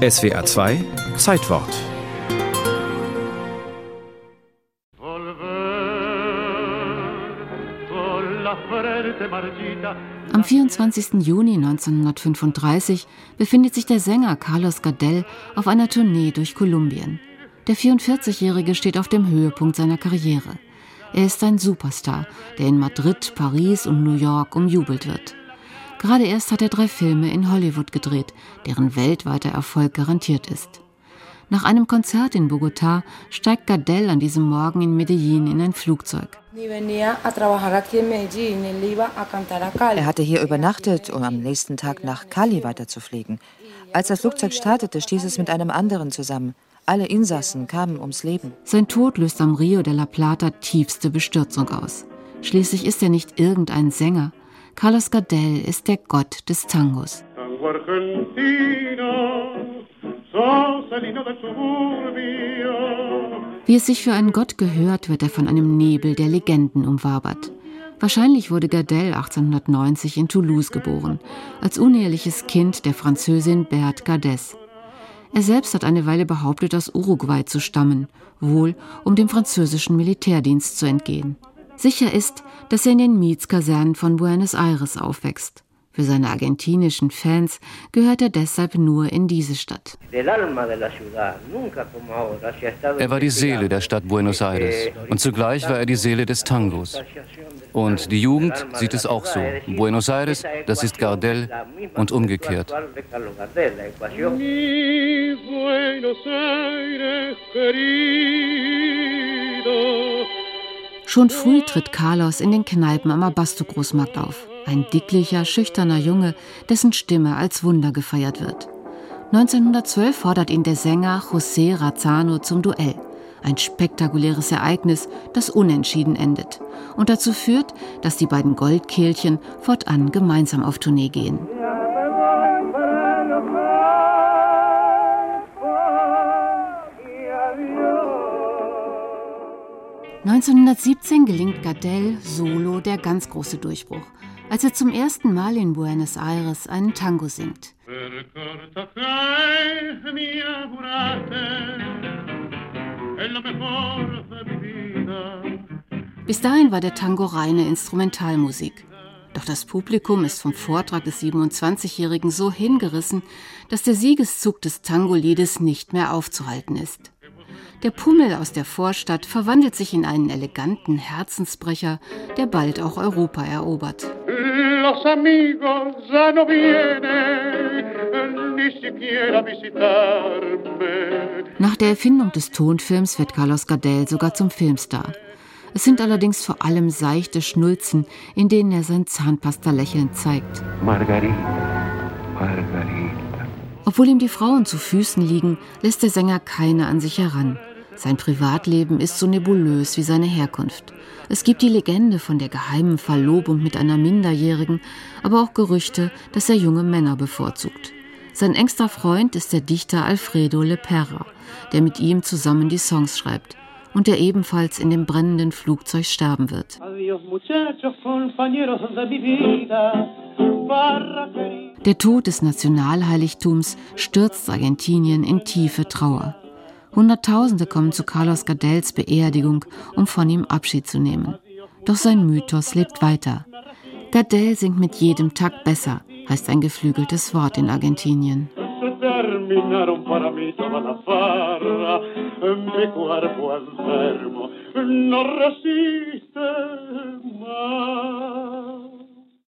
SWR 2 Zeitwort Am 24. Juni 1935 befindet sich der Sänger Carlos Gardel auf einer Tournee durch Kolumbien. Der 44-Jährige steht auf dem Höhepunkt seiner Karriere. Er ist ein Superstar, der in Madrid, Paris und New York umjubelt wird. Gerade erst hat er drei Filme in Hollywood gedreht, deren weltweiter Erfolg garantiert ist. Nach einem Konzert in Bogotá steigt Gardel an diesem Morgen in Medellin in ein Flugzeug. Er hatte hier übernachtet, um am nächsten Tag nach Cali weiterzufliegen. Als das Flugzeug startete, stieß es mit einem anderen zusammen. Alle Insassen kamen ums Leben. Sein Tod löst am Rio de la Plata tiefste Bestürzung aus. Schließlich ist er nicht irgendein Sänger. Carlos Gardel ist der Gott des Tangos. Wie es sich für einen Gott gehört, wird er von einem Nebel der Legenden umwabert. Wahrscheinlich wurde Gardel 1890 in Toulouse geboren, als uneheliches Kind der Französin Berthe Gardès. Er selbst hat eine Weile behauptet, aus Uruguay zu stammen, wohl um dem französischen Militärdienst zu entgehen. Sicher ist, dass er in den Mietskasernen von Buenos Aires aufwächst. Für seine argentinischen Fans gehört er deshalb nur in diese Stadt. Er war die Seele der Stadt Buenos Aires und zugleich war er die Seele des Tangos. Und die Jugend sieht es auch so. Buenos Aires, das ist Gardel und umgekehrt. Mi Buenos Aires querido. Schon früh tritt Carlos in den Kneipen am Abasto-Großmarkt auf. Ein dicklicher, schüchterner Junge, dessen Stimme als Wunder gefeiert wird. 1912 fordert ihn der Sänger José Razano zum Duell. Ein spektakuläres Ereignis, das unentschieden endet und dazu führt, dass die beiden Goldkehlchen fortan gemeinsam auf Tournee gehen. 1917 gelingt Gardel solo der ganz große Durchbruch, als er zum ersten Mal in Buenos Aires einen Tango singt. Bis dahin war der Tango reine Instrumentalmusik. Doch das Publikum ist vom Vortrag des 27-Jährigen so hingerissen, dass der Siegeszug des Tango-Liedes nicht mehr aufzuhalten ist. Der Pummel aus der Vorstadt verwandelt sich in einen eleganten Herzensbrecher, der bald auch Europa erobert. Nach der Erfindung des Tonfilms wird Carlos Gardel sogar zum Filmstar. Es sind allerdings vor allem seichte Schnulzen, in denen er sein Zahnpasta-Lächeln zeigt. Margarita, Margarita. Obwohl ihm die Frauen zu Füßen liegen, lässt der Sänger keine an sich heran. Sein Privatleben ist so nebulös wie seine Herkunft. Es gibt die Legende von der geheimen Verlobung mit einer Minderjährigen, aber auch Gerüchte, dass er junge Männer bevorzugt. Sein engster Freund ist der Dichter Alfredo Lepera, der mit ihm zusammen die Songs schreibt und der ebenfalls in dem brennenden Flugzeug sterben wird. Der Tod des Nationalheiligtums stürzt Argentinien in tiefe Trauer. Hunderttausende kommen zu Carlos Gardels Beerdigung, um von ihm Abschied zu nehmen. Doch sein Mythos lebt weiter. Gardel singt mit jedem Takt besser, heißt ein geflügeltes Wort in Argentinien.